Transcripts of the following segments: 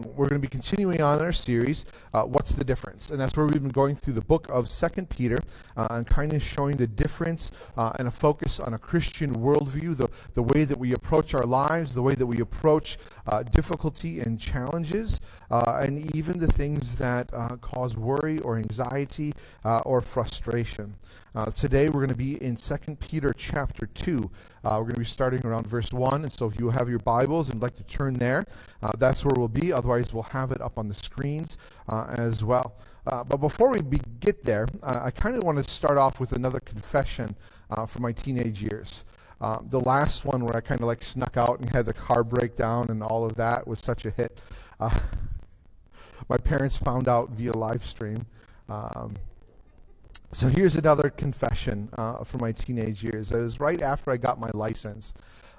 we're going to be continuing on our series, uh, What's the Difference? And that's where we've been going through the book of Second Peter uh, and kind of showing the difference uh, and a focus on a Christian worldview, the, the way that we approach our lives, the way that we approach uh, difficulty and challenges, uh, and even the things that uh, cause worry or anxiety or frustration. today we're going to be in Second Peter chapter 2. We're going to be starting around verse 1. And so if you have your Bibles and like to turn there, that's where we'll be. Otherwise, we'll have it up on the screens uh, as well. Uh, but before we be- get there, uh, I kind of want to start off with another confession uh, from my teenage years. The last one where I kind of like snuck out and had the car break down and all of that was such a hit. Uh, my parents found out via live stream. Um, so here's another confession uh, from my teenage years. It was right after I got my license.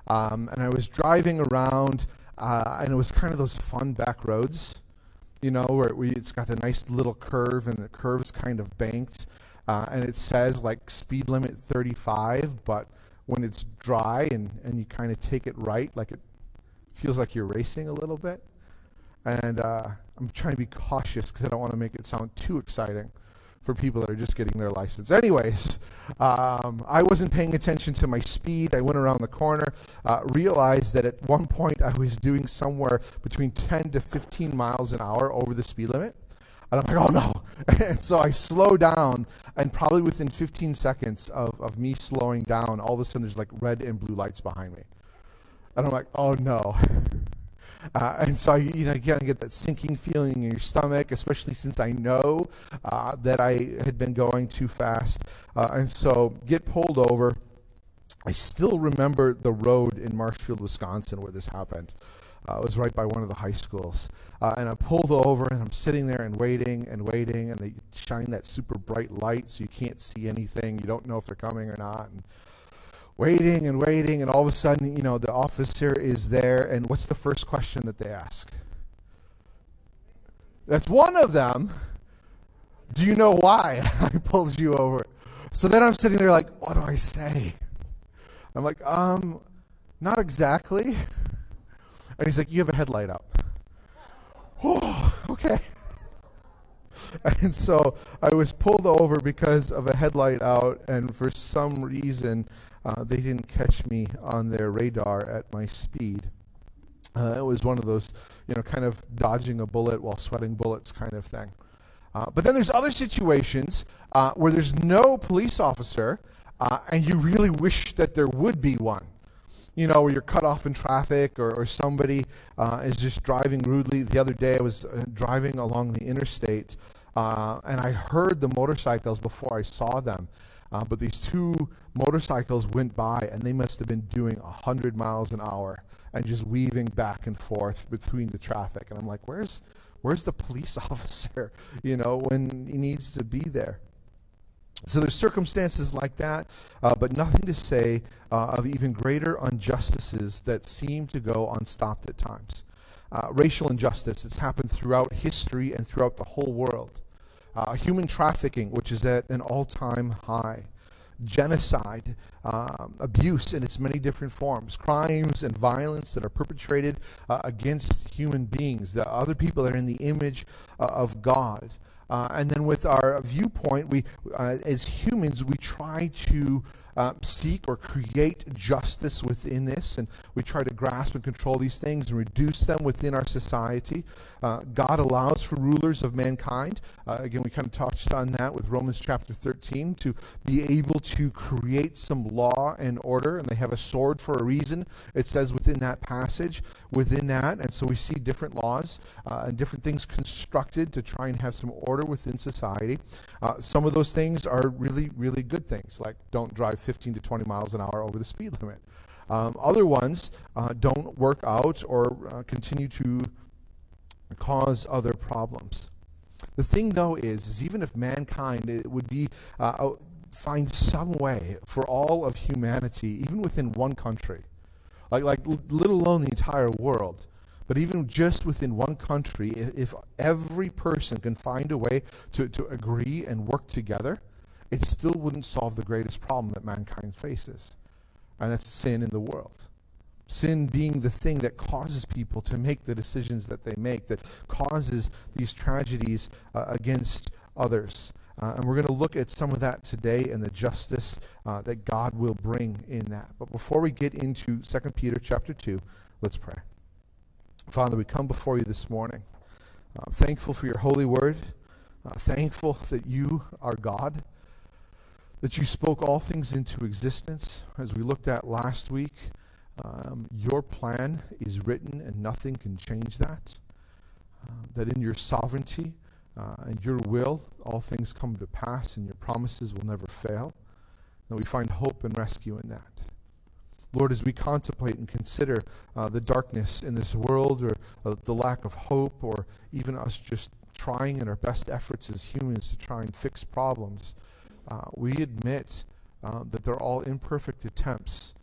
Um, and I was driving around uh, and it was kind of those fun back roads, you know, where it's got a nice little curve and the curve's kind of banked. Uh, and it says like speed limit 35, but when it's dry and, and you kind of take it right, like it feels like you're racing a little bit. And uh, I'm trying to be cautious because I don't want to make it sound too exciting for people that are just getting their license. Anyways, um, I wasn't paying attention to my speed. I went around the corner, uh, realized that at one point I was doing somewhere between 10 to 15 miles an hour over the speed limit. And I'm like, oh no. and so I slow down, and probably within 15 seconds of, of me slowing down, all of a sudden there's like red and blue lights behind me. And I'm like, oh no. Uh, and so, you know, again, get that sinking feeling in your stomach, especially since I know uh, that I had been going too fast. Uh, and so, get pulled over. I still remember the road in Marshfield, Wisconsin, where this happened. Uh, it was right by one of the high schools. Uh, and I pulled over and I'm sitting there and waiting and waiting, and they shine that super bright light so you can't see anything. You don't know if they're coming or not. And waiting and waiting, and all of a sudden, you know, the officer is there, and what's the first question that they ask? That's one of them. Do you know why I pulled you over? So then I'm sitting there like, what do I say? I'm like, um, not exactly. And he's like, you have a headlight up. Oh, okay. And so I was pulled over because of a headlight out, and for some reason, uh, they didn't catch me on their radar at my speed. Uh, it was one of those, you know, kind of dodging a bullet while sweating bullets kind of thing. Uh, but then there's other situations uh, where there's no police officer, uh, and you really wish that there would be one. You know, where you're cut off in traffic, or, or somebody uh, is just driving rudely. The other day, I was driving along the interstate, and I heard the motorcycles before I saw them. Uh, but these two motorcycles went by, and they must have been doing 100 miles an hour and just weaving back and forth between the traffic. And I'm like, where's, where's the police officer, you know, when he needs to be there? So there's circumstances like that, uh, but nothing to say uh, of even greater injustices that seem to go unstopped at times. Uh, racial injustice, it's happened throughout history and throughout the whole world uh, human trafficking, which is at an all time high, genocide, um, abuse in its many different forms, crimes and violence that are perpetrated uh, against human beings, the other people that are in the image uh, of God. Uh, and then with our viewpoint, we, uh, as humans, we try to uh, seek or create justice within this, and we try to grasp and control these things and reduce them within our society. Uh, God allows for rulers of mankind. Uh, again, we kind of touched on that with Romans chapter 13 to be able to create some law and order, and they have a sword for a reason. It says within that passage, within that, and so we see different laws uh, and different things constructed to try and have some order within society. Uh, some of those things are really, really good things, like don't drive 15 to 20 miles an hour over the speed limit. Um, other ones uh, don't work out or uh, continue to cause other problems. The thing, though, is, is even if mankind it would be uh, find some way for all of humanity, even within one country, like like let alone the entire world, but even just within one country, if every person can find a way to, to agree and work together, it still wouldn't solve the greatest problem that mankind faces, and that's sin in the world. Sin being the thing that causes people to make the decisions that they make, that causes these tragedies uh, against others. Uh, and we're going to look at some of that today and the justice uh, that God will bring in that. But before we get into 2 Peter chapter 2, let's pray. Father, we come before you this morning. Uh, thankful for your holy word. Uh, thankful that you are God, that you spoke all things into existence. As we looked at last week, um, your plan is written and nothing can change that. Uh, that in your sovereignty, uh, and your will, all things come to pass, and your promises will never fail. And we find hope and rescue in that. Lord, as we contemplate and consider uh, the darkness in this world, or uh, the lack of hope, or even us just trying in our best efforts as humans to try and fix problems, uh, we admit uh, that they're all imperfect attempts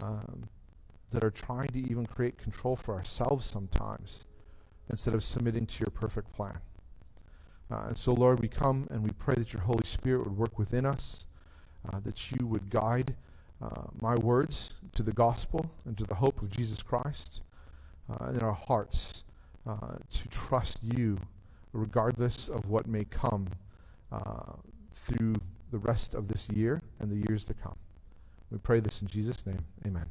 um, that are trying to even create control for ourselves sometimes instead of submitting to your perfect plan. Uh, and so, Lord, we come and we pray that your Holy Spirit would work within us, uh, that you would guide uh, my words to the gospel and to the hope of Jesus Christ uh, in our hearts to trust you regardless of what may come through the rest of this year and the years to come. We pray this in Jesus' name. Amen.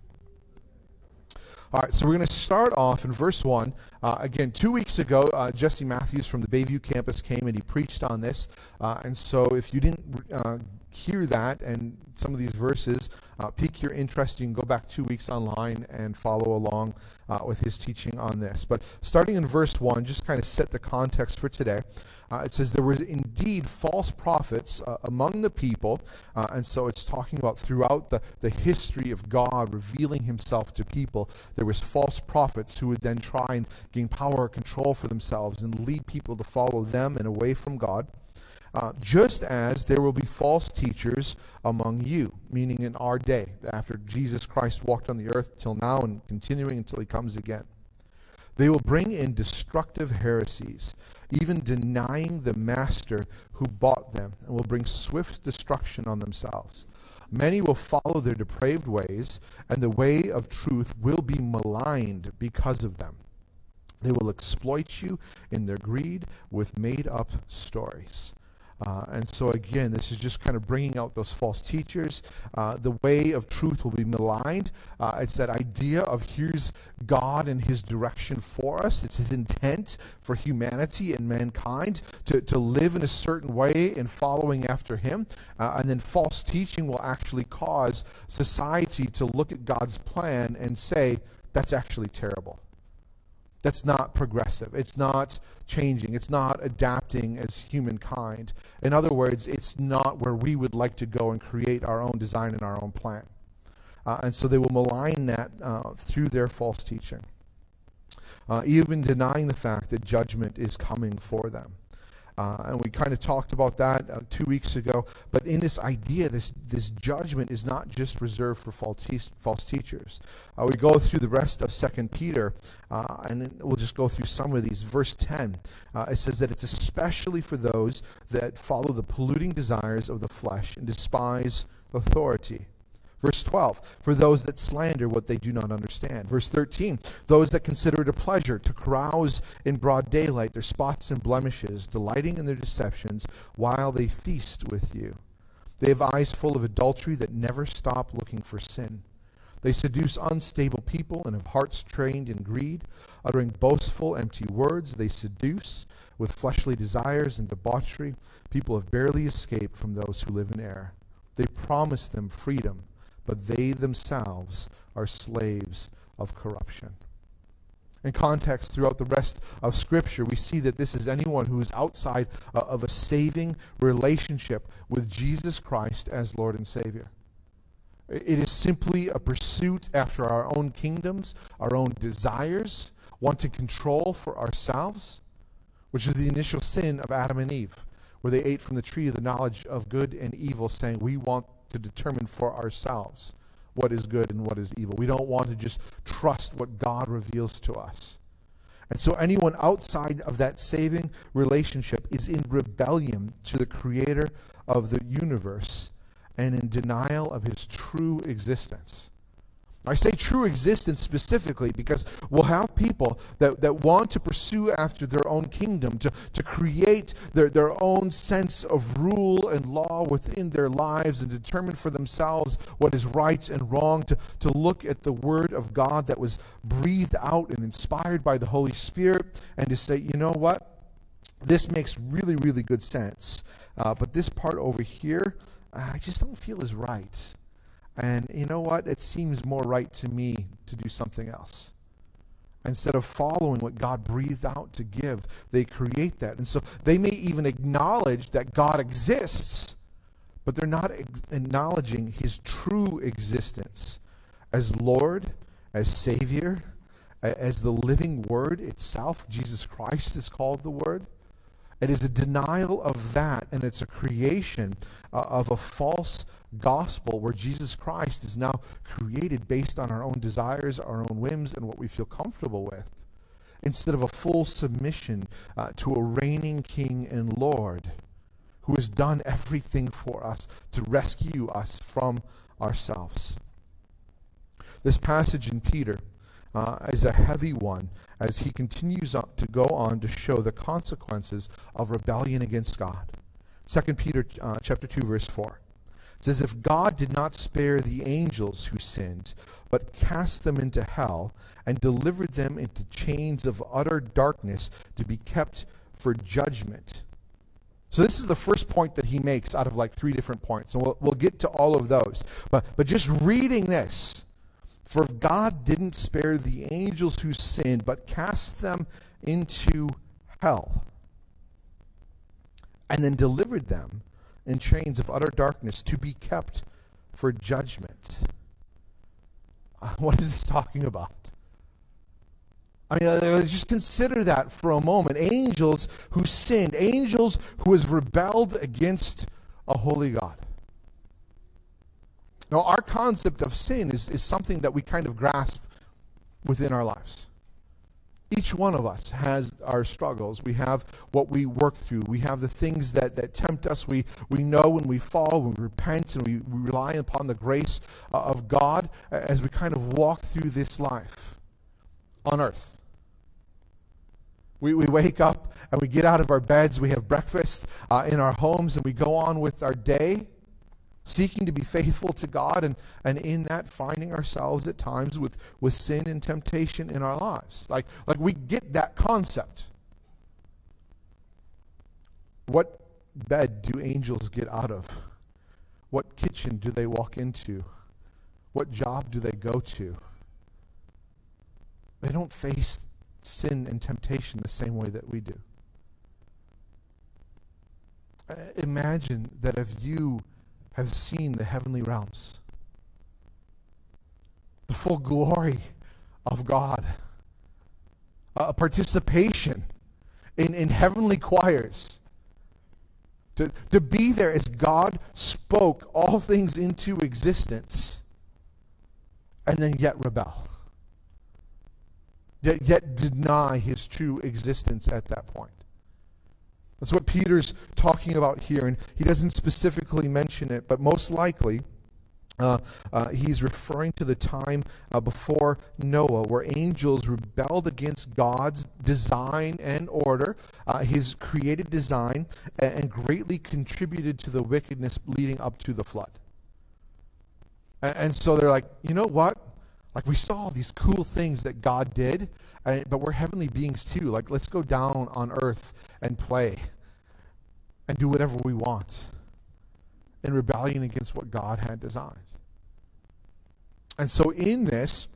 All right, so we're going to start off in verse 1. Uh, again, two weeks ago, uh, Jesse Matthews from the Bayview campus came and he preached on this. Uh, and so if you didn't uh, hear that and some of these verses uh, pique your interest, you can go back two weeks online and follow along uh, with his teaching on this. But starting in verse 1, just kind of set the context for today. Uh, it says, There were indeed false prophets uh, among the people. Uh, and so it's talking about throughout the, the history of God revealing himself to people, there was false prophets who would then try and gain power or control for themselves and lead people to follow them and away from God. Uh, just as there will be false teachers among you, meaning in our day, after Jesus Christ walked on the earth till now and continuing until he comes again. They will bring in destructive heresies, even denying the master who bought them, and will bring swift destruction on themselves. Many will follow their depraved ways, and the way of truth will be maligned because of them. They will exploit you in their greed with made up stories. Uh, and so, again, this is just kind of bringing out those false teachers. Uh, the way of truth will be maligned. Uh, it's that idea of here's God and his direction for us, it's his intent for humanity and mankind to, to live in a certain way and following after him. Uh, and then false teaching will actually cause society to look at God's plan and say, that's actually terrible. That's not progressive. It's not changing. It's not adapting as humankind. In other words, it's not where we would like to go and create our own design and our own plan. Uh, and so they will malign that uh, through their false teaching, uh, even denying the fact that judgment is coming for them. Uh, and we kind of talked about that uh, two weeks ago. But in this idea, this, this judgment is not just reserved for false, te- false teachers. Uh, we go through the rest of Second Peter, uh, and we'll just go through some of these. Verse 10, uh, it says that it's especially for those that follow the polluting desires of the flesh and despise authority. Verse 12, for those that slander what they do not understand. Verse 13, those that consider it a pleasure to carouse in broad daylight their spots and blemishes, delighting in their deceptions while they feast with you. They have eyes full of adultery that never stop looking for sin. They seduce unstable people and have hearts trained in greed. Uttering boastful, empty words, they seduce with fleshly desires and debauchery. People have barely escaped from those who live in error. They promise them freedom but they themselves are slaves of corruption. In context, throughout the rest of Scripture, we see that this is anyone who is outside uh, of a saving relationship with Jesus Christ as Lord and Savior. It is simply a pursuit after our own kingdoms, our own desires, wanting control for ourselves, which is the initial sin of Adam and Eve, where they ate from the tree of the knowledge of good and evil, saying, We want to determine for ourselves what is good and what is evil. We don't want to just trust what God reveals to us. And so, anyone outside of that saving relationship is in rebellion to the creator of the universe and in denial of his true existence. I say true existence specifically because we'll have people that, that want to pursue after their own kingdom, to, to create their, their own sense of rule and law within their lives and determine for themselves what is right and wrong, to, to look at the Word of God that was breathed out and inspired by the Holy Spirit and to say, you know what? This makes really, really good sense. Uh, but this part over here, I just don't feel is right. And you know what? It seems more right to me to do something else. Instead of following what God breathed out to give, they create that. And so they may even acknowledge that God exists, but they're not acknowledging his true existence as Lord, as Savior, as the living Word itself. Jesus Christ is called the Word. It is a denial of that, and it's a creation uh, of a false gospel where Jesus Christ is now created based on our own desires, our own whims, and what we feel comfortable with, instead of a full submission uh, to a reigning King and Lord who has done everything for us to rescue us from ourselves. This passage in Peter uh, is a heavy one as he continues to go on to show the consequences of rebellion against God. 2 Peter uh, chapter 2 verse 4 it as if God did not spare the angels who sinned but cast them into hell and delivered them into chains of utter darkness to be kept for judgment. So this is the first point that he makes out of like three different points and we'll, we'll get to all of those. But but just reading this for if God didn't spare the angels who sinned, but cast them into hell, and then delivered them in chains of utter darkness to be kept for judgment. Uh, what is this talking about? I mean, uh, just consider that for a moment. Angels who sinned, angels who has rebelled against a holy God. Now, our concept of sin is, is something that we kind of grasp within our lives. Each one of us has our struggles. We have what we work through. We have the things that, that tempt us. We, we know when we fall, when we repent, and we, we rely upon the grace uh, of God as we kind of walk through this life on earth. We, we wake up and we get out of our beds, we have breakfast uh, in our homes, and we go on with our day seeking to be faithful to God, and, and in that finding ourselves at times with, with sin and temptation in our lives. Like, like we get that concept. What bed do angels get out of? What kitchen do they walk into? What job do they go to? They don't face sin and temptation the same way that we do. Uh, imagine that if you have seen the heavenly realms, the full glory of God, a participation in, in heavenly choirs. To, to be there as God spoke all things into existence and then yet rebel. Yet, yet deny his true existence at that point. That's what Peter's talking about here, and he doesn't specifically mention it, but most likely uh, uh, he's referring to the time uh, before Noah, where angels rebelled against God's design and order, uh, his created design, and, greatly contributed to the wickedness leading up to the flood. And so they're like, you know what? Like we saw these cool things that God did, but we're heavenly beings too. Like let's go down on earth and play and do whatever we want in rebellion against what God had designed. And so in this,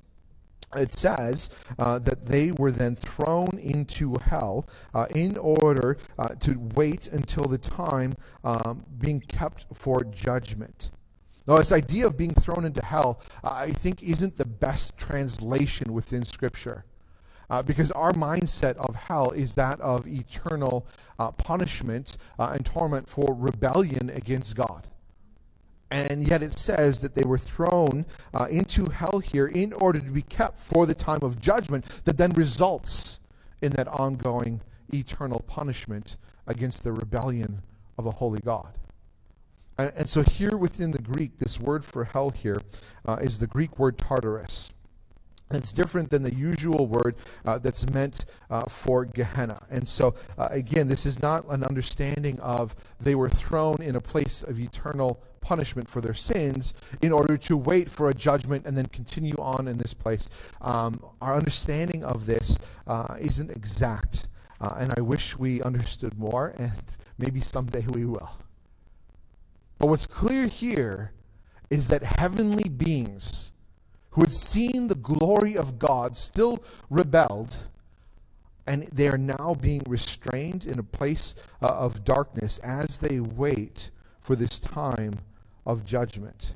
it says uh, that they were then thrown into hell uh, in order uh, to wait until the time um, being kept for judgment. Now, this idea of being thrown into hell, I think, isn't the best translation within Scripture. Uh, because our mindset of hell is that of eternal uh, punishment uh, and torment for rebellion against God. And yet it says that they were thrown uh, into hell here in order to be kept for the time of judgment that then results in that ongoing eternal punishment against the rebellion of a holy God. And, and so, here within the Greek, this word for hell here uh, is the Greek word Tartarus. It's different than the usual word uh, that's meant uh, for Gehenna. And so, uh, again, this is not an understanding of they were thrown in a place of eternal punishment for their sins in order to wait for a judgment and then continue on in this place. Um, our understanding of this uh, isn't exact. Uh, and I wish we understood more, and maybe someday we will. But what's clear here is that heavenly beings who had seen the glory of God still rebelled, and they are now being restrained in a place uh, of darkness as they wait for this time of judgment.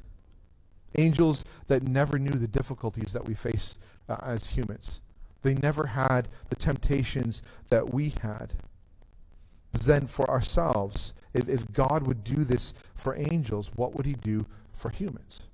Angels that never knew the difficulties that we face uh, as humans. They never had the temptations that we had. Then, for ourselves, if, if God would do this for angels, what would he do for humans?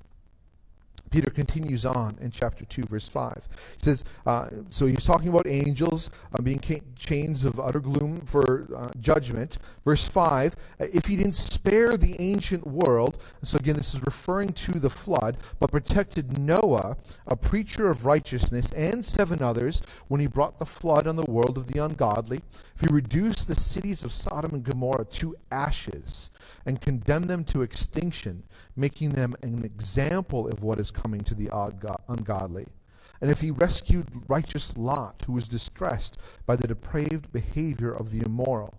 Peter continues on in chapter 2, verse 5. He says, uh, So he's talking about angels uh, being ca- chains of utter gloom for uh, judgment. Verse 5 If he didn't spare the ancient world, so again, this is referring to the flood, but protected Noah, a preacher of righteousness, and seven others when he brought the flood on the world of the ungodly, if he reduced the cities of Sodom and Gomorrah to ashes and condemn them to extinction, making them an example of what is coming to the ungodly. And if he rescued righteous Lot, who was distressed by the depraved behavior of the immoral,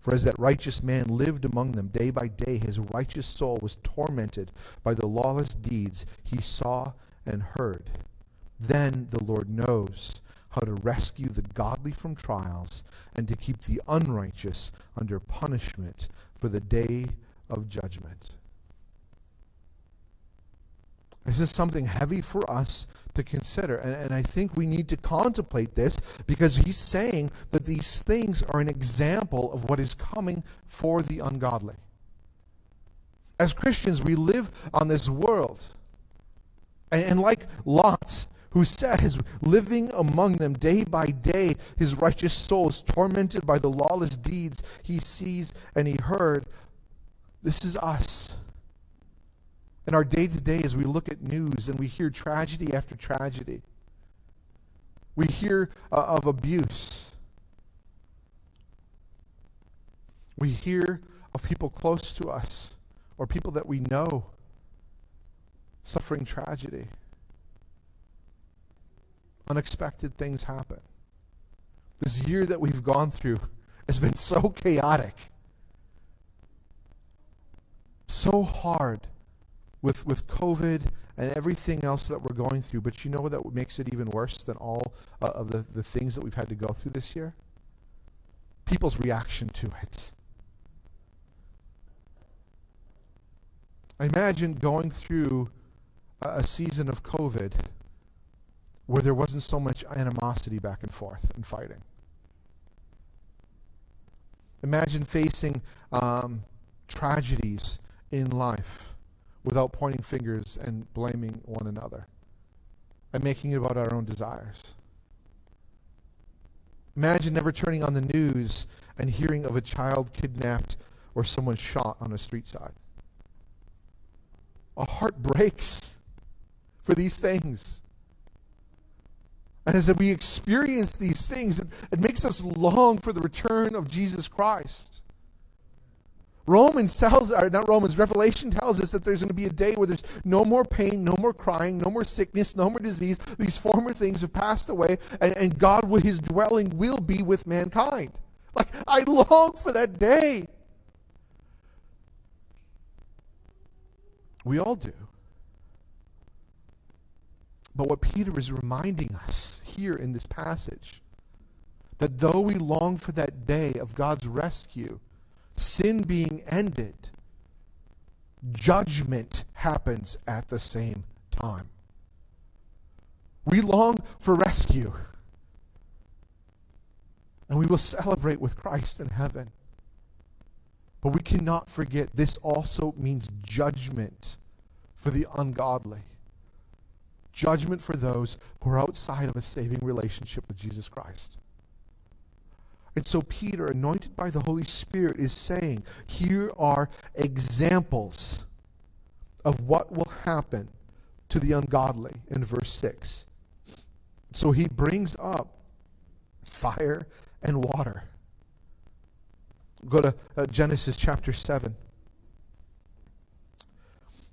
for as that righteous man lived among them day by day, his righteous soul was tormented by the lawless deeds he saw and heard. Then the Lord knows how to rescue the godly from trials and to keep the unrighteous under punishment for the day of judgment. This is something heavy for us to consider. And, and, I think we need to contemplate this because he's saying that these things are an example of what is coming for the ungodly. As Christians, we live on this world. And, and like Lot, who says, living among them day by day, his righteous soul is tormented by the lawless deeds he sees and he heard. This is us. In our day to day, as we look at news and we hear tragedy after tragedy, we hear uh, of abuse. We hear of people close to us or people that we know suffering tragedy. Unexpected things happen. This year that we've gone through has been so chaotic, so hard with, with COVID and everything else that we're going through. But you know what that makes it even worse than all uh, of the, the things that we've had to go through this year? People's reaction to it. I imagine going through a season of COVID where there wasn't so much animosity back and forth and fighting. Imagine facing um, tragedies in life without pointing fingers and blaming one another and making it about our own desires. Imagine never turning on the news and hearing of a child kidnapped or someone shot on a street side. Our heart breaks for these things. And as we experience these things, it, makes us long for the return of Jesus Christ. Romans tells, or not Romans, Revelation tells us that there's going to be a day where there's no more pain, no more crying, no more sickness, no more disease. These former things have passed away, and, and God, with his dwelling, will be with mankind. Like, I long for that day. We all do. But what Peter is reminding us here in this passage, that though we long for that day of God's rescue, sin being ended, judgment happens at the same time. We long for rescue. And we will celebrate with Christ in heaven. But we cannot forget this also means judgment for the ungodly. Judgment for those who are outside of a saving relationship with Jesus Christ. And so Peter, anointed by the Holy Spirit, is saying, here are examples of what will happen to the ungodly in verse 6. So he brings up fire and water. Go to uh, Genesis chapter 7.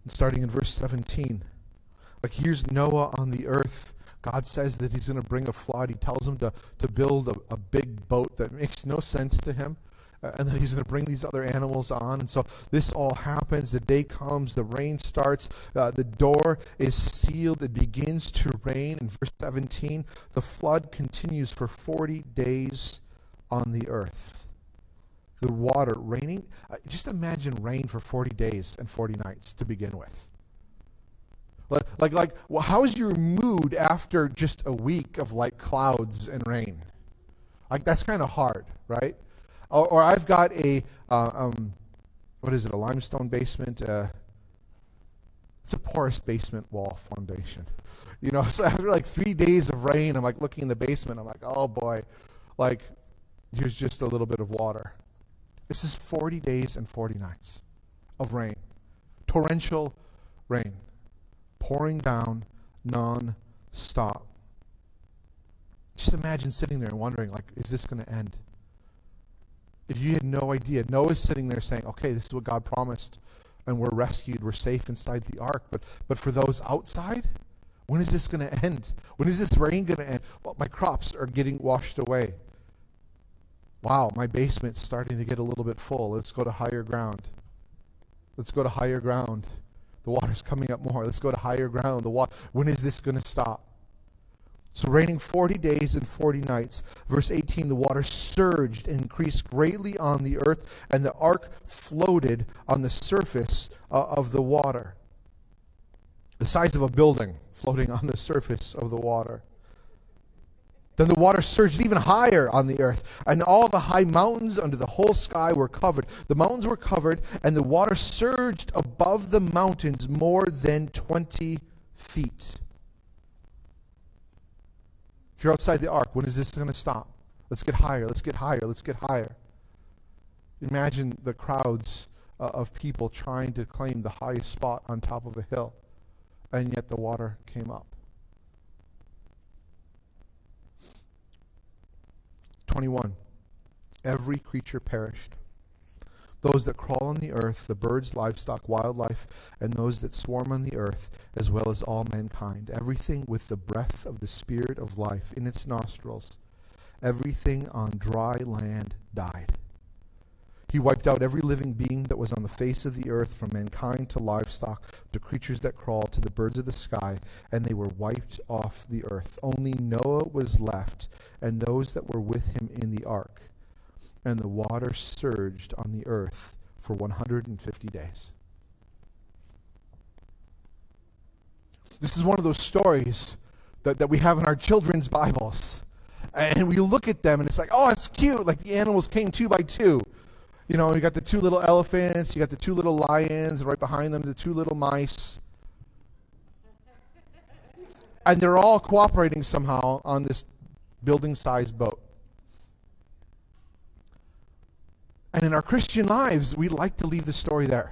starting in verse 17. Like here's Noah on the earth God says that he's going to bring a flood. He tells him to, to build a, a big boat that makes no sense to him. Uh, and then he's going to bring these other animals on. And so this all happens. The day comes, the rain starts, uh, the door is sealed, it begins to rain. In verse 17, the flood continues for 40 days on the earth. The water raining. Uh, just imagine rain for 40 days and 40 nights to begin with. Like, like, well, how's your mood after just a week of like clouds and rain? Like, that's kind of hard, right? Or, or, I've got a, uh, um, what is it, a limestone basement? Uh, it's a porous basement wall foundation. You know, so after like three days of rain, I'm like looking in the basement. I'm like, oh boy, like here's just a little bit of water. This is 40 days and 40 nights of rain, torrential rain pouring down non-stop. Just imagine sitting there and wondering, like, is this going to end? If you had no idea, Noah's sitting there saying, okay, this is what God promised, and we're rescued, we're safe inside the ark. But, but for those outside, when is this going to end? When is this rain going to end? Well, my crops are getting washed away. Wow, my basement's starting to get a little bit full. Let's go to higher ground. Let's go to higher ground. The water's coming up more. Let's go to higher ground. The water. When is this going to stop? So, raining 40 days and 40 nights. Verse 18 the water surged and increased greatly on the earth, and the ark floated on the surface uh, of the water. The size of a building floating on the surface of the water. Then the water surged even higher on the earth, and all the high mountains under the whole sky were covered. The mountains were covered, and the water surged above the mountains more than 20 feet. If you're outside the ark, when is this going to stop? Let's get higher, let's get higher, let's get higher. Imagine the crowds uh, of people trying to claim the highest spot on top of a hill, and yet the water came up. 21. Every creature perished. Those that crawl on the earth, the birds, livestock, wildlife, and those that swarm on the earth, as well as all mankind. Everything with the breath of the Spirit of life in its nostrils. Everything on dry land died. He wiped out every living being that was on the face of the earth, from mankind to livestock, to creatures that crawl, to the birds of the sky, and they were wiped off the earth. Only Noah was left, and those that were with him in the ark. And the water surged on the earth for 150 days. This is one of those stories that, that we have in our children's Bibles. And we look at them and it's like, oh, it's cute. Like the animals came two by two. You know, you got the two little elephants, you got the two little lions, right behind them, the two little mice. And they're all cooperating somehow on this building sized boat. And in our Christian lives, we like to leave the story there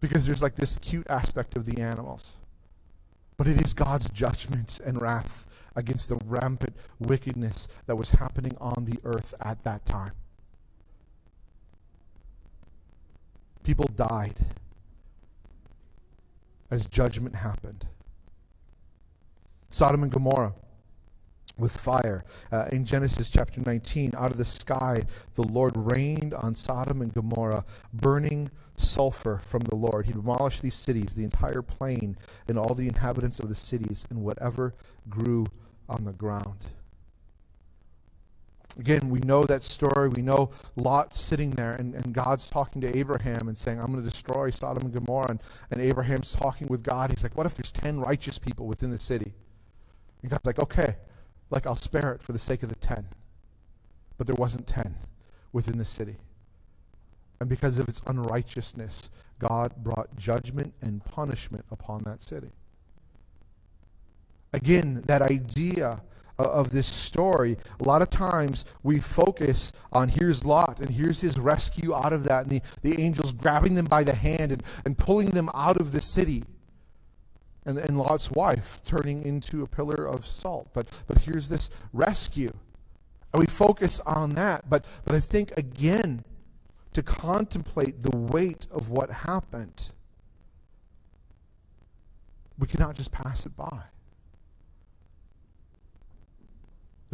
because there's like this cute aspect of the animals. But it is God's judgment and wrath against the rampant wickedness that was happening on the earth at that time. People died as judgment happened. Sodom and Gomorrah with fire. Uh, in Genesis chapter 19, out of the sky, the Lord rained on Sodom and Gomorrah, burning sulfur from the Lord. He demolished these cities, the entire plain, and all the inhabitants of the cities, and whatever grew on the ground. Again, we know that story. We know Lot sitting there, and, and God's talking to Abraham and saying, I'm going to destroy Sodom and Gomorrah. And, and Abraham's talking with God. He's like, What if there's 10 righteous people within the city? And God's like, Okay, like I'll spare it for the sake of the 10. But there wasn't 10 within the city. And because of its unrighteousness, God brought judgment and punishment upon that city. Again, that idea of this story, a lot of times we focus on here's Lot and here's his rescue out of that, and the, the angels grabbing them by the hand and, and pulling them out of the city. And, and Lot's wife turning into a pillar of salt. But, but here's this rescue. And we focus on that. But, but I think, again, to contemplate the weight of what happened, we cannot just pass it by.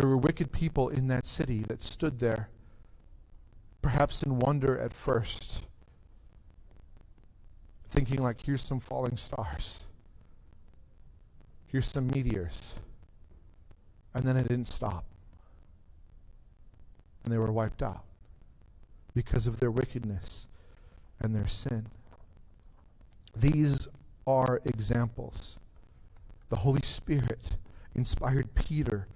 There were wicked people in that city that stood there, perhaps in wonder at first, thinking, like, here's some falling stars, here's some meteors. And then it didn't stop. And they were wiped out because of their wickedness and their sin. These are examples. The Holy Spirit inspired Peter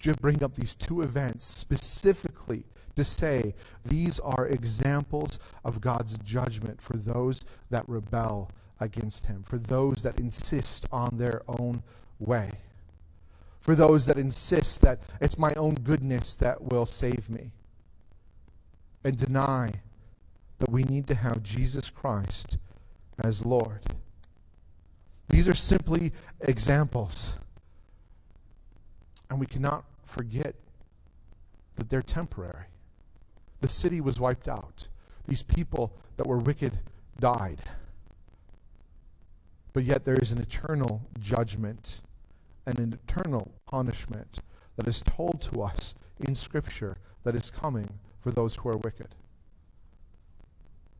to bring up these two events specifically to say these are examples of God's judgment for those that rebel against Him, for those that insist on their own way, for those that insist that it's my own goodness that will save me, and deny that we need to have Jesus Christ as Lord. These are simply examples. And we cannot forget that they're temporary. The city was wiped out. These people that were wicked died. But yet there is an eternal judgment and an eternal punishment that is told to us in Scripture that is coming for those who are wicked.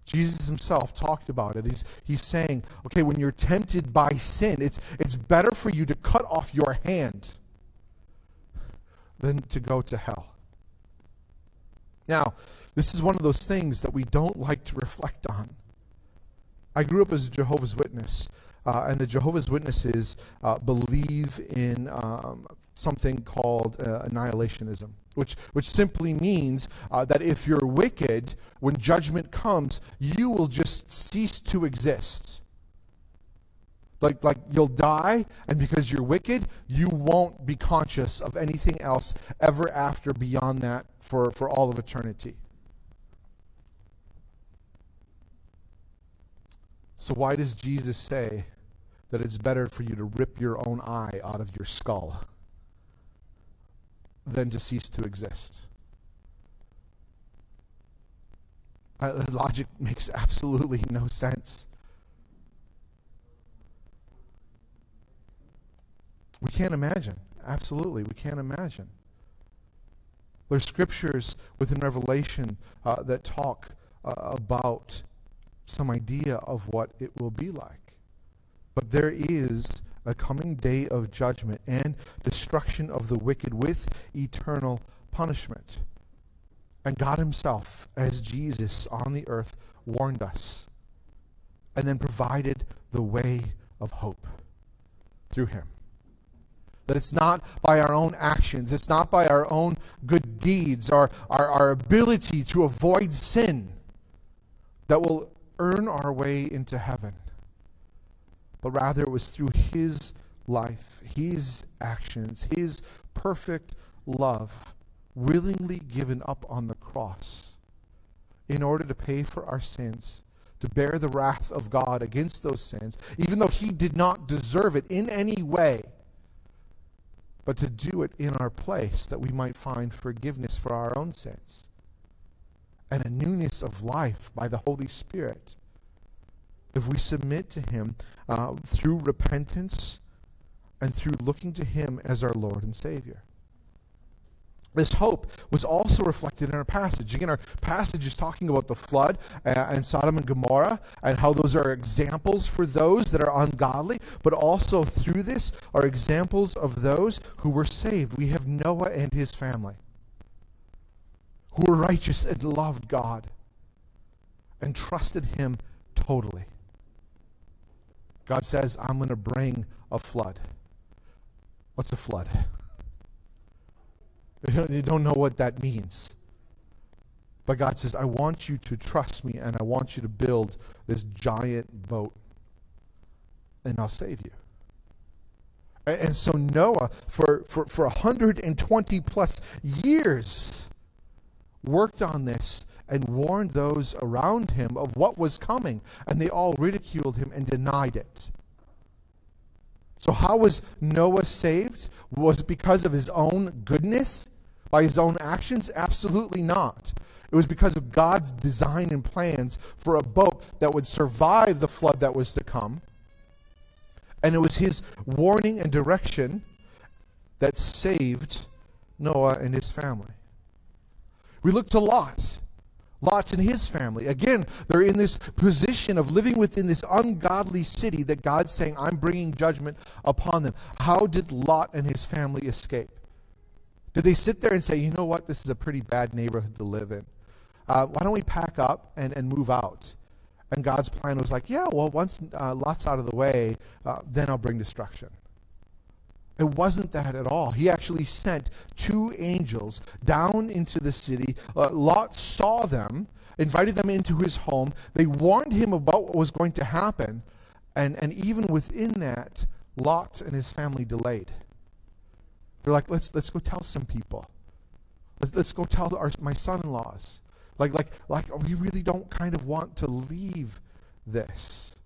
Jesus himself talked about it. He's, he's saying, okay, when you're tempted by sin, it's, it's better for you to cut off your hand than to go to hell. Now, this is one of those things that we don't like to reflect on. I grew up as a Jehovah's Witness, uh, and the Jehovah's Witnesses uh, believe in um, something called uh, annihilationism, which, which simply means uh, that if you're wicked, when judgment comes, you will just cease to exist. Like, like you'll die, and because you're wicked, you won't be conscious of anything else ever after beyond that for, for all of eternity. So, why does Jesus say that it's better for you to rip your own eye out of your skull than to cease to exist? Uh, logic makes absolutely no sense. We can't imagine. Absolutely, we can't imagine. There's scriptures within Revelation uh, that talk uh, about some idea of what it will be like. But there is a coming day of judgment and destruction of the wicked with eternal punishment. And God Himself, as Jesus on the earth, warned us and then provided the way of hope through Him. That it's not by our own actions, it's not by our own good deeds, our, our, our ability to avoid sin that will earn our way into heaven. But rather, it was through His life, His actions, His perfect love, willingly given up on the cross in order to pay for our sins, to bear the wrath of God against those sins, even though He did not deserve it in any way but to do it in our place that we might find forgiveness for our own sins and a newness of life by the Holy Spirit. If we submit to Him uh, through repentance and through looking to Him as our Lord and Savior. This hope was also reflected in our passage. Again, our passage is talking about the flood uh, and Sodom and Gomorrah and how those are examples for those that are ungodly, but also through this are examples of those who were saved. We have Noah and his family who were righteous and loved God and trusted Him totally. God says, I'm going to bring a flood. What's a flood? You don't know what that means. But God says, I want you to trust me and I want you to build this giant boat and I'll save you. And so Noah, for, for, for 120 plus years, worked on this and warned those around him of what was coming, and they all ridiculed him and denied it. So, how was Noah saved? Was it because of his own goodness? By his own actions? Absolutely not. It was because of God's design and plans for a boat that would survive the flood that was to come. And it was his warning and direction that saved Noah and his family. We look to Lot. Lot and his family. Again, they're in this position of living within this ungodly city that God's saying, I'm bringing judgment upon them. How did Lot and his family escape? Did they sit there and say, you know what, this is a pretty bad neighborhood to live in? Uh, why don't we pack up and, and move out? And God's plan was like, yeah, well, once uh, Lot's out of the way, uh, then I'll bring destruction. It wasn't that at all. He actually sent two angels down into the city. Uh, Lot saw them, invited them into his home. They warned him about what was going to happen. And, and even within that, Lot and his family delayed. They're like, let's, let's go tell some people. Let's, let's go tell our, my son in laws. Like, like, like, we really don't kind of want to leave this.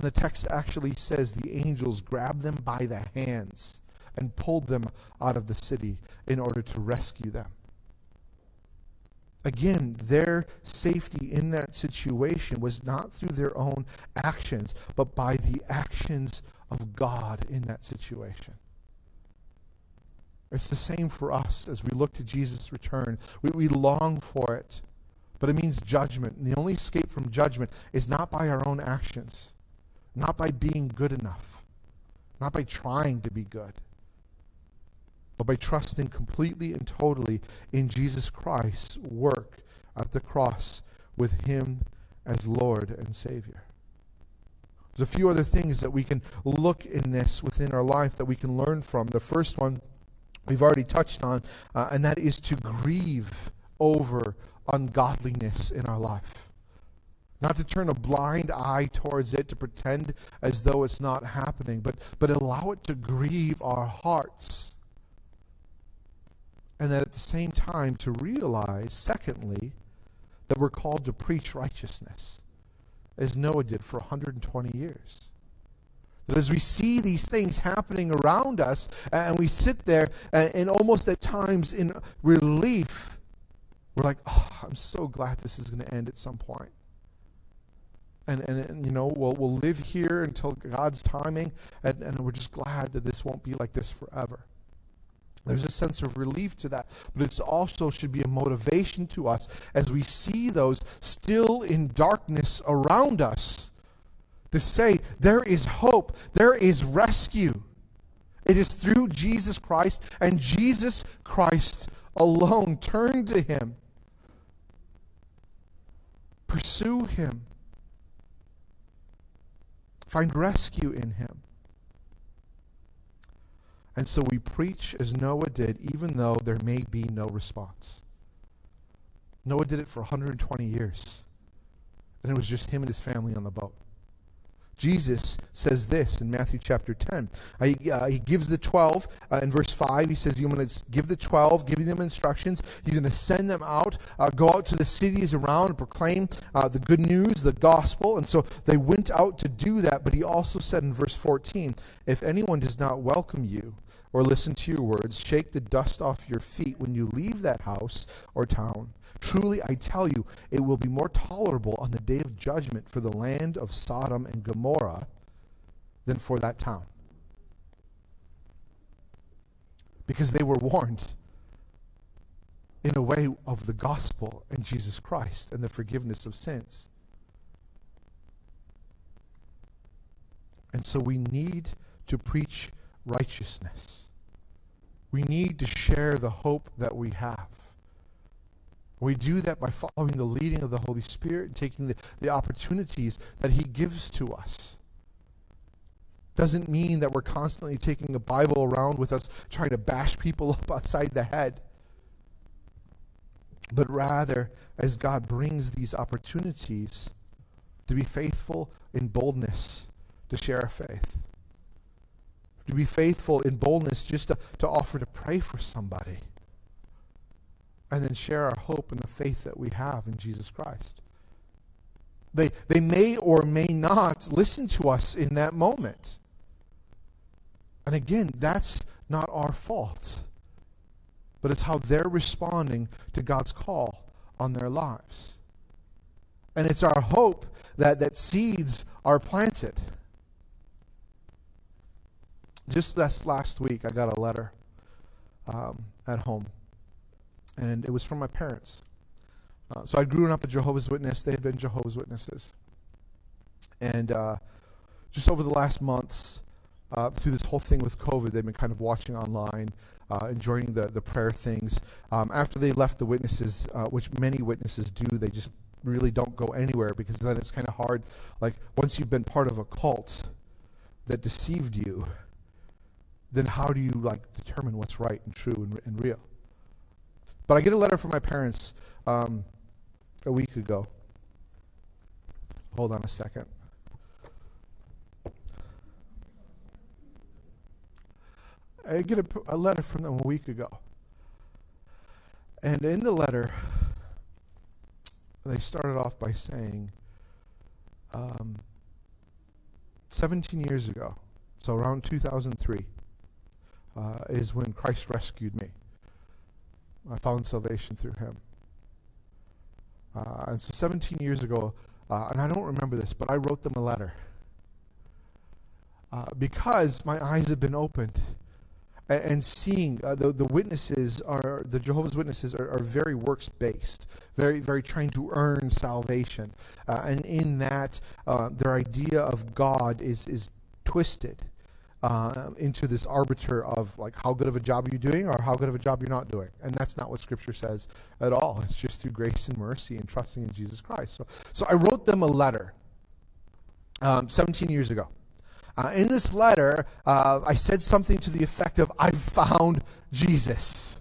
And the text actually says the angels grabbed them by the hands and pulled them out of the city in order to rescue them. Again, their safety in that situation was not through their own actions, but by the actions of God in that situation. It's the same for us as we look to Jesus' return. We, we long for it, but it means judgment. And the only escape from judgment is not by our own actions, not by being good enough, not by trying to be good, but by trusting completely and totally in Jesus Christ's work at the cross with Him as Lord and Savior. There's a few other things that we can look in this within our life that we can learn from. The first one we've already touched on, uh, and that is to grieve over ungodliness in our life. Not to turn a blind eye towards it, to pretend as though it's not happening, but, but allow it to grieve our hearts. And that at the same time, to realize, secondly, that we're called to preach righteousness, as Noah did for 120 years. That as we see these things happening around us, and we sit there and, and almost at times in relief, we're like, oh, I'm so glad this is going to end at some point. And, and, and, you know, we'll, we'll live here until God's timing, and, and we're just glad that this won't be like this forever. There's a sense of relief to that, but it also should be a motivation to us as we see those still in darkness around us to say, there is hope, there is rescue. It is through Jesus Christ and Jesus Christ alone. Turn to Him, pursue Him, find rescue in Him. And so we preach as Noah did, even though there may be no response. Noah did it for 120 years, and it was just him and his family on the boat. Jesus says this in Matthew chapter 10. Uh, he, uh, he, gives the 12 uh, in verse 5. He says, He's going to give the 12, giving them instructions. He's going to send them out, uh, go out to the cities around and proclaim uh, the good news, the gospel. And so they went out to do that. But he also said in verse 14, If anyone does not welcome you, or listen to your words, shake the dust off your feet when you leave that house or town. Truly, I tell you, it will be more tolerable on the day of judgment for the land of Sodom and Gomorrah than for that town. Because they were warned in a way of the gospel and Jesus Christ and the forgiveness of sins. And so we need to preach righteousness. We need to share the hope that we have. We do that by following the leading of the Holy Spirit and taking the, the opportunities that He gives to us. Doesn't mean that we're constantly taking a Bible around with us, trying to bash people up outside the head. But rather, as God brings these opportunities, to be faithful in boldness to share our faith to be faithful in boldness just to, to offer to pray for somebody and then share our hope and the faith that we have in Jesus Christ. They, they may or may not listen to us in that moment. And again, that's not our fault, but it's how they're responding to God's call on their lives. And it's our hope that, that seeds are planted. Just this last week, I got a letter um, at home, and it was from my parents. Uh, so I'd grown up a Jehovah's Witness. They had been Jehovah's Witnesses. And uh, just over the last months, uh, through this whole thing with COVID, they've been kind of watching online, uh, enjoying the, the prayer things. Um, after they left the witnesses, uh, which many witnesses do, they just really don't go anywhere because then it's kind of hard. Like, once you've been part of a cult that deceived you, then how do you like determine what's right and true and, and real? But I get a letter from my parents um, a week ago. Hold on a second. I get a, a, letter from them a week ago. And in the letter, they started off by saying, um, 17 years ago, so around 2003, uh, is when Christ rescued me. I found salvation through him. Uh, and so 17 years ago, uh, and I don't remember this, but I wrote them a letter. Uh, because my eyes have been opened and, and seeing uh, the, the witnesses are, the Jehovah's Witnesses are, are very works based, very, very trying to earn salvation. Uh, and in that, their idea of God is, is twisted uh, into this arbiter of like how good of a job you're doing or how good of a job you're not doing and that's not what scripture says at all it's just through grace and mercy and trusting in jesus christ so, so i wrote them a letter um, 17 years ago uh, in this letter uh, i said something to the effect of i've found jesus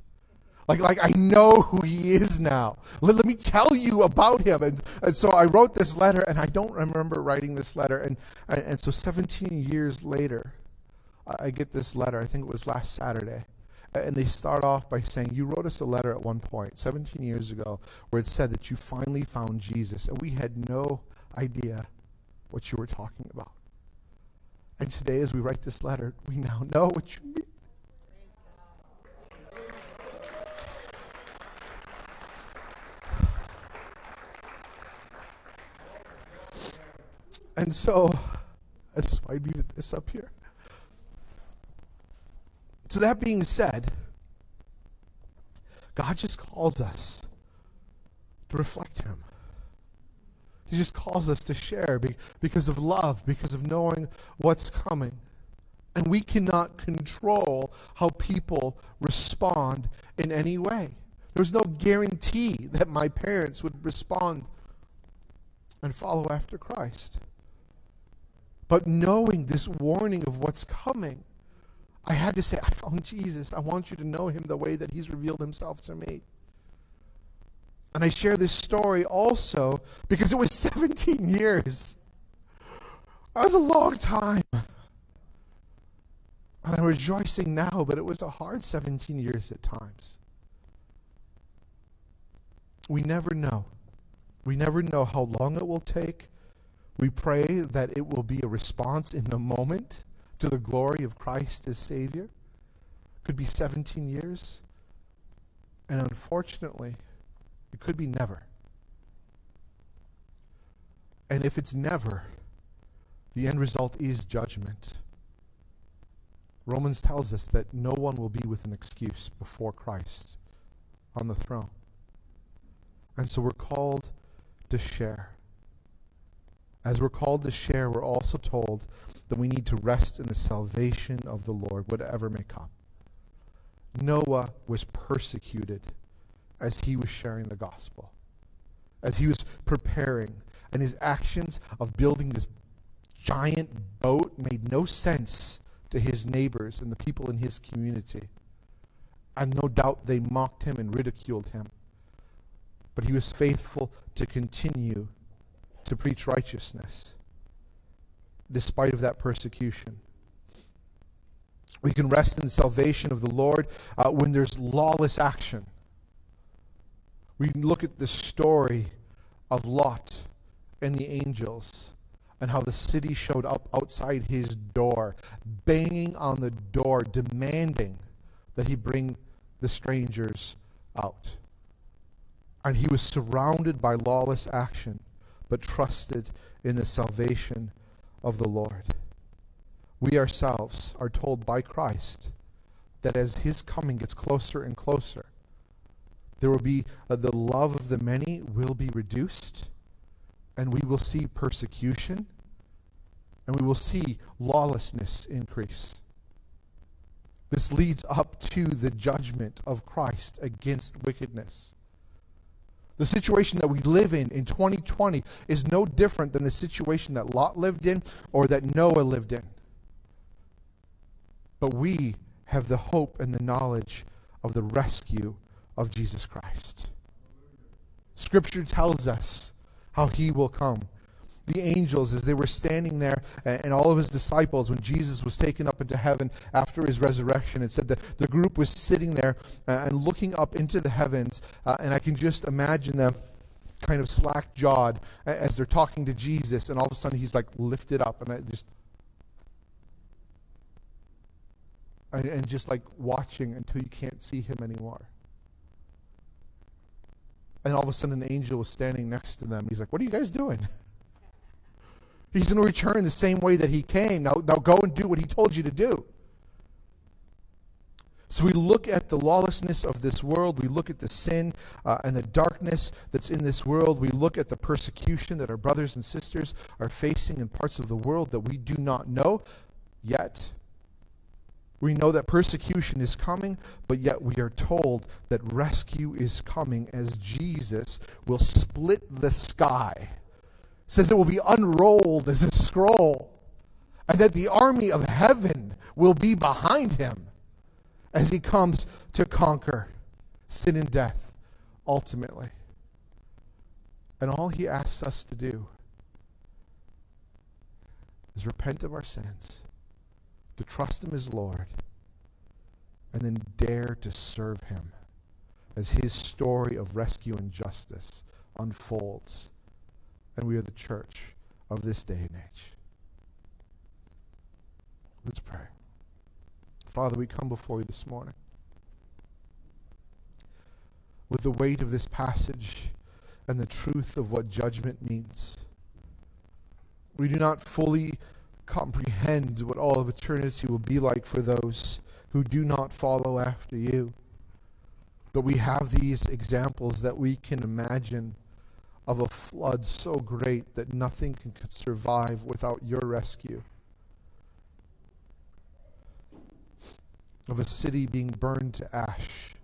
like, like I know who he is now. Let, let me tell you about him. And, and so I wrote this letter, and I don't remember writing this letter. And, and, and so 17 years later, I get this letter, I think it was last Saturday. And they start off by saying, You wrote us a letter at one point, 17 years ago, where it said that you finally found Jesus. And we had no idea what you were talking about. And today, as we write this letter, we now know what you mean. And so, that's why I needed this up here. So, that being said, God just calls us to reflect Him. He just calls us to share because of love, because of knowing what's coming. And we cannot control how people respond in any way. There's no guarantee that my parents would respond and follow after Christ. But knowing this warning of what's coming, I had to say, I found Jesus. I want you to know him the way that he's revealed himself to me. And I share this story also because it was 17 years. That was a long time. And I'm rejoicing now, but it was a hard 17 years at times. We never know. We never know how long it will take. We pray that it will be a response in the moment to the glory of Christ as Savior. Could be 17 years. And unfortunately, it could be never. And if it's never, the end result is judgment. Romans tells us that no one will be with an excuse before Christ on the throne. And so we're called to share. As we're called to share, we're also told that we need to rest in the salvation of the Lord, whatever may come. Noah was persecuted as he was sharing the gospel, as he was preparing, and his actions of building this giant boat made no sense to his neighbors and the people in his community. And no doubt they mocked him and ridiculed him. But he was faithful to continue to preach righteousness despite of that persecution. We can rest in the salvation of the Lord uh, when there's lawless action. We can look at the story of Lot and the angels and how the city showed up outside his door, banging on the door, demanding that he bring the strangers out. And he was surrounded by lawless action, but trusted in the salvation of the Lord. We ourselves are told by Christ that as his coming gets closer and closer, there will be uh, the love of the many will be reduced, and we will see persecution, and we will see lawlessness increase. This leads up to the judgment of Christ against wickedness. The situation that we live in in 2020 is no different than the situation that Lot lived in or that Noah lived in. But we have the hope and the knowledge of the rescue of Jesus Christ. Scripture tells us how he will come. The angels, as they were standing there, and all of his disciples, when Jesus was taken up into heaven after his resurrection, it said that the group was sitting there uh, and looking up into the heavens. Uh, and I can just imagine them kind of slack jawed as they're talking to Jesus, and all of a sudden he's like lifted up, and I just and, and just like watching until you can't see him anymore. And all of a sudden, an angel was standing next to them. He's like, What are you guys doing? He's going to return the same way that he came. Now, now go and do what he told you to do. So we look at the lawlessness of this world. We look at the sin uh, and the darkness that's in this world. We look at the persecution that our brothers and sisters are facing in parts of the world that we do not know yet. We know that persecution is coming, but yet we are told that rescue is coming as Jesus will split the sky. Says it will be unrolled as a scroll, and that the army of heaven will be behind him as he comes to conquer sin and death ultimately. And all he asks us to do is repent of our sins to trust Him as Lord, and then dare to serve Him as His story of rescue and justice unfolds. And we are the church of this day and age. Let's pray. Father, we come before you this morning with the weight of this passage and the truth of what judgment means. We do not fully comprehend what all of eternity will be like for those who do not follow after you. But we have these examples that we can imagine of a flood so great that nothing can survive without your rescue. Of a city being burned to ash.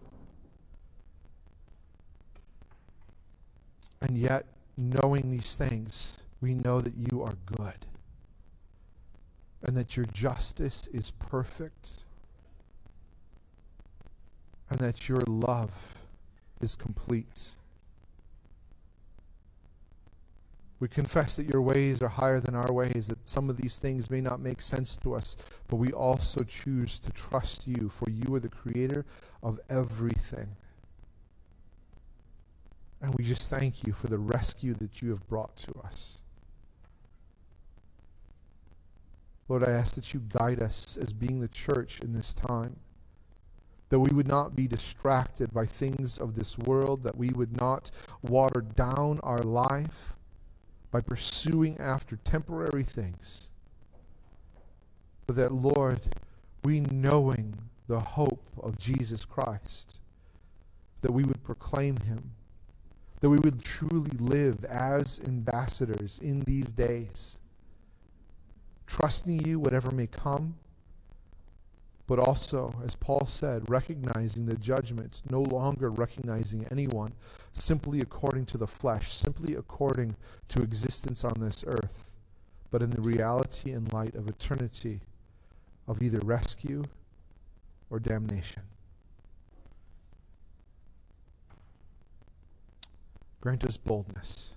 And yet, knowing these things, we know that you are good and that your justice is perfect, and that your love is complete. We confess that your ways are higher than our ways, that some of these things may not make sense to us, but we also choose to trust you, for you are the creator of everything. And we just thank you for the rescue that you have brought to us. Lord, I ask that you guide us as being the church in this time. That we would not be distracted by things of this world, that we would not water down our life by pursuing after temporary things. But that, Lord, we knowing the hope of Jesus Christ, that we would proclaim him, that we would truly live as ambassadors in these days trusting you, whatever may come, but also, as Paul said, recognizing the judgment, no longer recognizing anyone simply according to the flesh, simply according to existence on this earth, but in the reality and light of eternity of either rescue or damnation. Grant us boldness.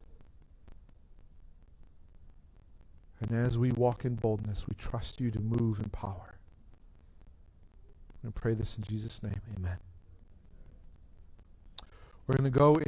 And as we walk in boldness, we trust you to move in power. I pray this in Jesus' name. Amen. We're going to go in.